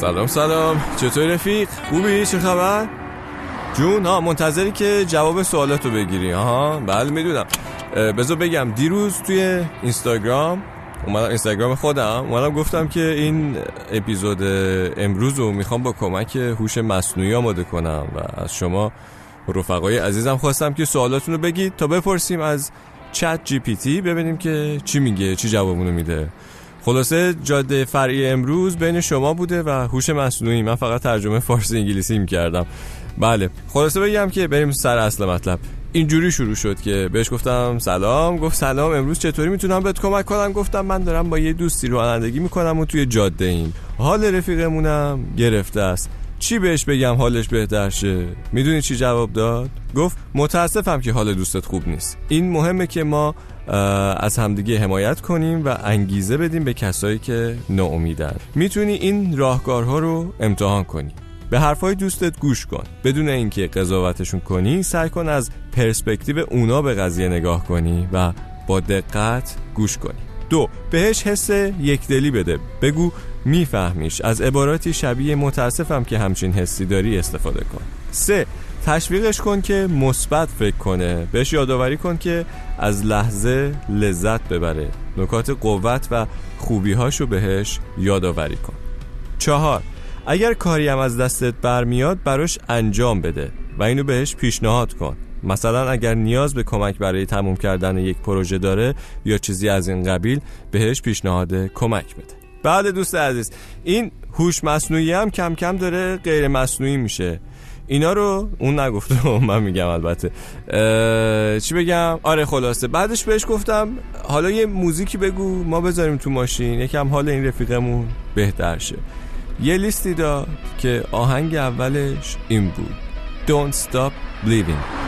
سلام سلام. چطور رفیق؟ خوبی؟ چه خبر؟ جون ها منتظری که جواب سوالاتو بگیری. ها بله می‌دونم. بذار بگم دیروز توی اینستاگرام اومدم اینستاگرام خودم اومدم گفتم که این اپیزود امروز رو می‌خوام با کمک هوش مصنوعی آماده کنم و از شما رفقای عزیزم خواستم که سوالاتون رو بگید تا بپرسیم از چت جی پی تی ببینیم که چی میگه چی جوابونو میده. خلاصه جاده فرعی امروز بین شما بوده و هوش مصنوعی. من فقط ترجمه فارسی انگلیسی می‌کردم. بله خلاصه بگم که بریم سر اصل مطلب. اینجوری شروع شد که بهش گفتم سلام گفت سلام امروز چطوری می‌تونم بهت کمک کنم؟ گفتم من دارم با یه دوستی رانندگی می‌کنم و توی جاده ایم. حال رفیقمونم گرفته است. چی بهش بگم حالش بهتر شه؟ می‌دونی چی جواب داد؟ گفت متاسفم که حال دوستت خوب نیست. این مهمه که ما از همدیگه حمایت کنیم و انگیزه بدیم به کسایی که ناامیدن. می‌تونی این راهکارها رو امتحان کنی. به حرفای دوستت گوش کن. بدون اینکه قضاوتشون کنی سعی کن از پرسپکتیو اونا به قضیه نگاه کنی و با دقت گوش کنی. دو بهش حس یکدلی بده. بگو میفهمیش. از عباراتی شبیه متاسفم که همچین حسی داری استفاده کن. سه تشویقش کن که مثبت فکر کنه. بهش یادآوری کن که از لحظه لذت ببره. نکات قوت و خوبیهاشو بهش یادآوری کن. چهار اگر کاری هم از دستت برمیاد براش انجام بده و اینو بهش پیشنهاد کن. مثلا اگر نیاز به کمک برای تموم کردن یک پروژه داره یا چیزی از این قبیل بهش پیشنهاد کمک بده. بعد دوست عزیز این هوش مصنوعی هم کم کم داره غیر مصنوعی میشه. اینا رو اون نگفته من میگم البته. چی بگم؟ آره خلاصه. بعدش بهش گفتم حالا یه موزیکی بگو ما بذاریم تو ماشین یکم حال این رفیقمون بهتر شه. یه لیستی داد که آهنگ اولش این بود. Don't Stop Believing.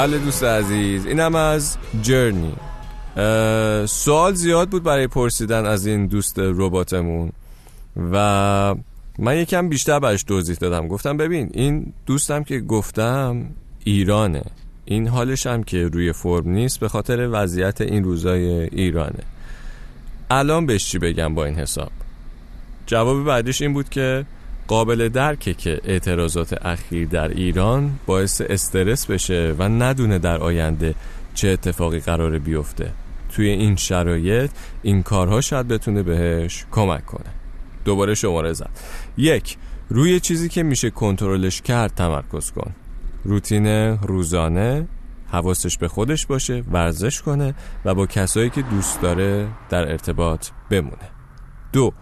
بله دوست عزیز اینم از جرنی. سوال زیاد بود برای پرسیدن از این دوست رباتمون و من یکم بیشتر برش توضیح دادم. گفتم ببین این دوستم که گفتم ایرانه. این حالش هم که روی فرم نیست به خاطر وضعیت این روزای ایرانه. الان بهش چی بگم با این حساب؟ جواب بعدش این بود که قابل درکه که اعتراضات اخیر در ایران باعث استرس بشه و ندونه در آینده چه اتفاقی قراره بیفته. توی این شرایط این کارها شاید بتونه بهش کمک کنه. دوباره شماره زد. یک روی چیزی که میشه کنترلش کرد تمرکز کن. روتین روزانه حواسش به خودش باشه ورزش کنه و با کسایی که دوست داره در ارتباط بمونه. دو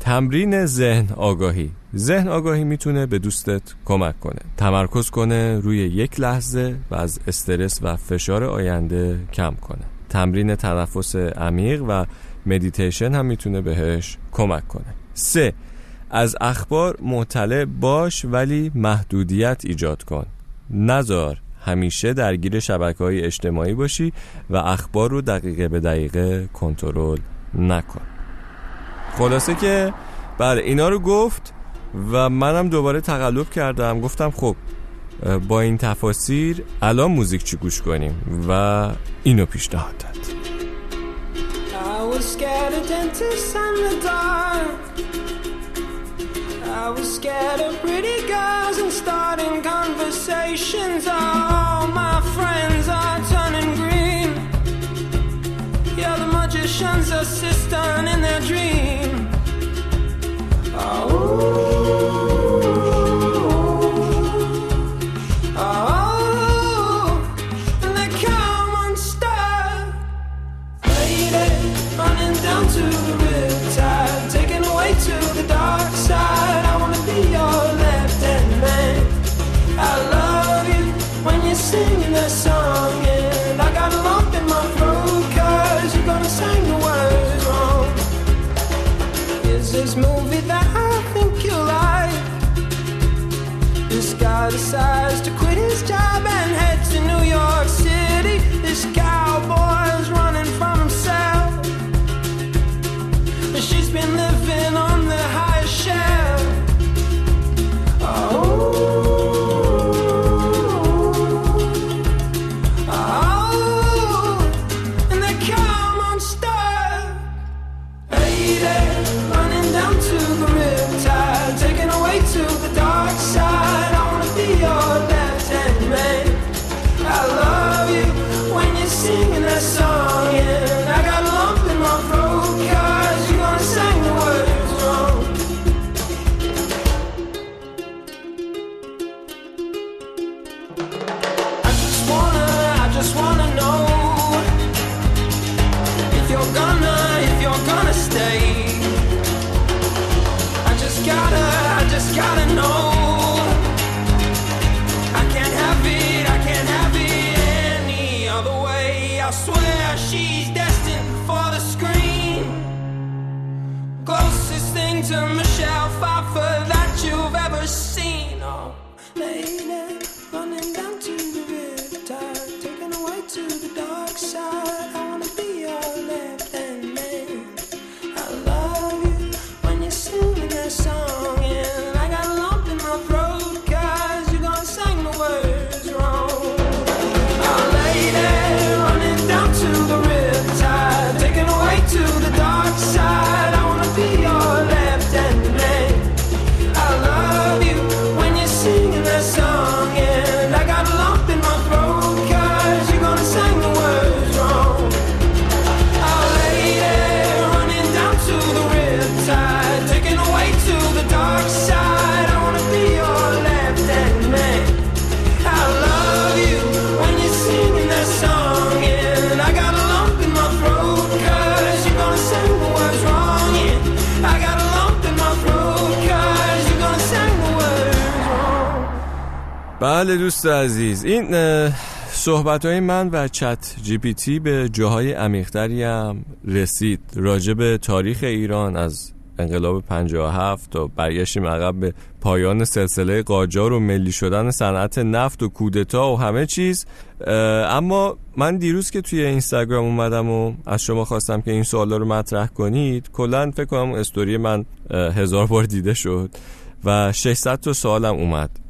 تمرین ذهن آگاهی. ذهن آگاهی می‌تونه به دوستت کمک کنه. تمرکز کنه روی یک لحظه و از استرس و فشار آینده کم کنه. تمرین تنفس عمیق و مدیتیشن هم می‌تونه بهش کمک کنه. سه از اخبار مطلع باش ولی محدودیت ایجاد کن. نزار همیشه درگیر شبکه های اجتماعی باشی و اخبار رو دقیقه به دقیقه کنترل نکن. خلاصه که بله اینا رو گفت و منم دوباره تقلب کردم گفتم خب با این تفاسیر الان موزیک چی گوش کنیم و اینو پیشنهاد داد I assistant in their dream. Oh. Decides to quit his job I just gotta know. I can't have it, I can't have it any other way. I swear she's destined for the screen. Closest thing to me. بله دوست عزیز این صحبت های من و چت جی پی تی به جاهای عمیقتری هم رسید. راجع به تاریخ ایران از انقلاب 57 تا برگشتیم عقب به پایان سلسله قاجار و ملی شدن صنعت نفت و کودتا و همه چیز. اما من دیروز که توی اینستاگرام اومدم و از شما خواستم که این سوالا رو مطرح کنید کلا فکر کنم استوری من هزار بار دیده شد و 600 تا سوالم اومد.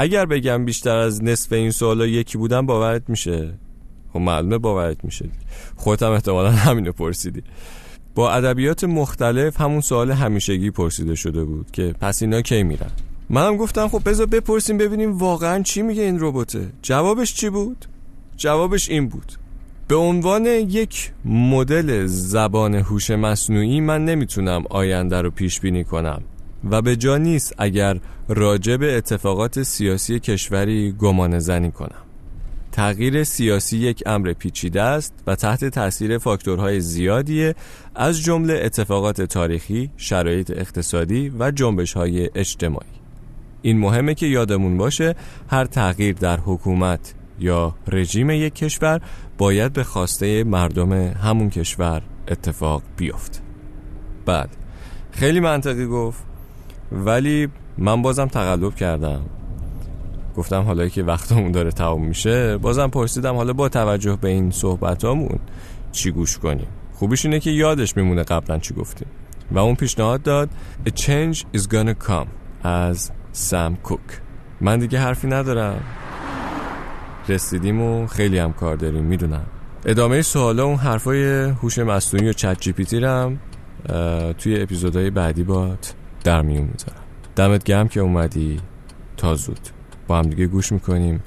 اگر بگم بیشتر از نصف این سوالا یکی بودن باورت میشه؟ خب معلومه باورت میشه. خودت هم احتمالا همینو پرسیدی. با ادبیات مختلف همون سوال همیشگی پرسیده شده بود که پس اینا کی میرن؟ منم گفتم خب بذار بپرسیم ببینیم واقعا چی میگه این رباته جوابش چی بود؟ جوابش این بود. به عنوان یک مدل زبان هوش مصنوعی من نمی‌تونم آینده رو پیش بینی کنم. و به جا نیست اگر راجع به اتفاقات سیاسی کشوری گمان زنی کنم تغییر سیاسی یک امر پیچیده است و تحت تاثیر فاکتورهای زیادی از جمله اتفاقات تاریخی، شرایط اقتصادی و جنبش‌های اجتماعی. این مهمه که یادمون باشه هر تغییر در حکومت یا رژیم یک کشور باید به خواسته مردم همون کشور اتفاق بیفت. بعد خیلی منطقی گفت ولی من بازم تقلب کردم. گفتم حالا که وقتمون داره تموم میشه بازم پرسیدم حالا با توجه به این صحبتامون چی گوش کنیم؟ خوبیش اینه که یادش میمونه قبلا چی گفتیم. و اون پیشنهاد داد A change is gonna come از سم کوک. من دیگه حرفی ندارم. رسیدیم و خیلی هم کار داریم می‌دونم. ادامه سوالا اون حرفای هوش مصنوعی و چت جی پی تی توی اپیزودهای بعدی بات در میون می‌ذارم. دمت گرم که اومدی. تا زود. با هم دیگه گوش می‌کنیم.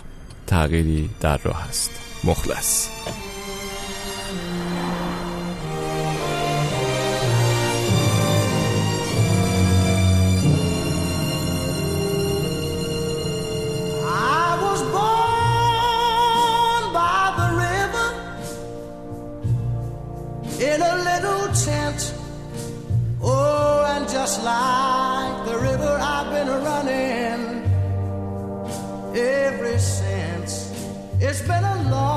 تغییری در راه است. مخلص. just like the river I've been running ever since. It's been a long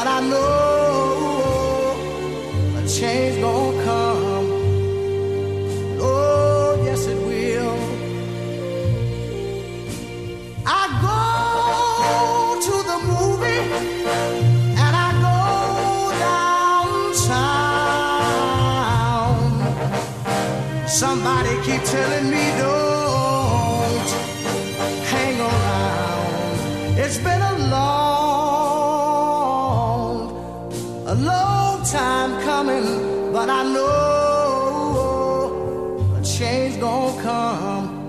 but I know a change gonna come. Oh, yes, it will. I go to the movie and I go downtown. Somebody keep telling me don't change gonna come.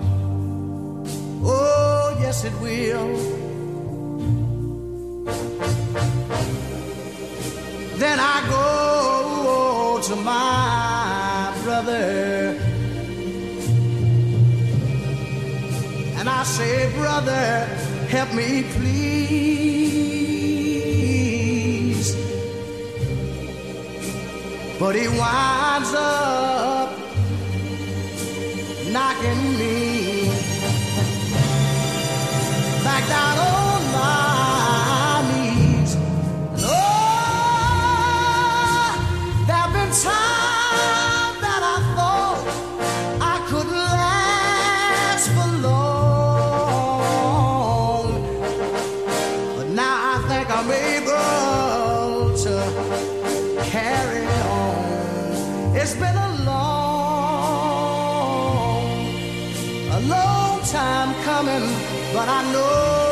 Oh, yes, it will. Then I go to my brother. And I say, brother, help me please. But he winds up me back down on my knees. Oh, there've been times that I thought I couldn't last for long. But now I think I'm able to carry on. It's been a long time coming, but I know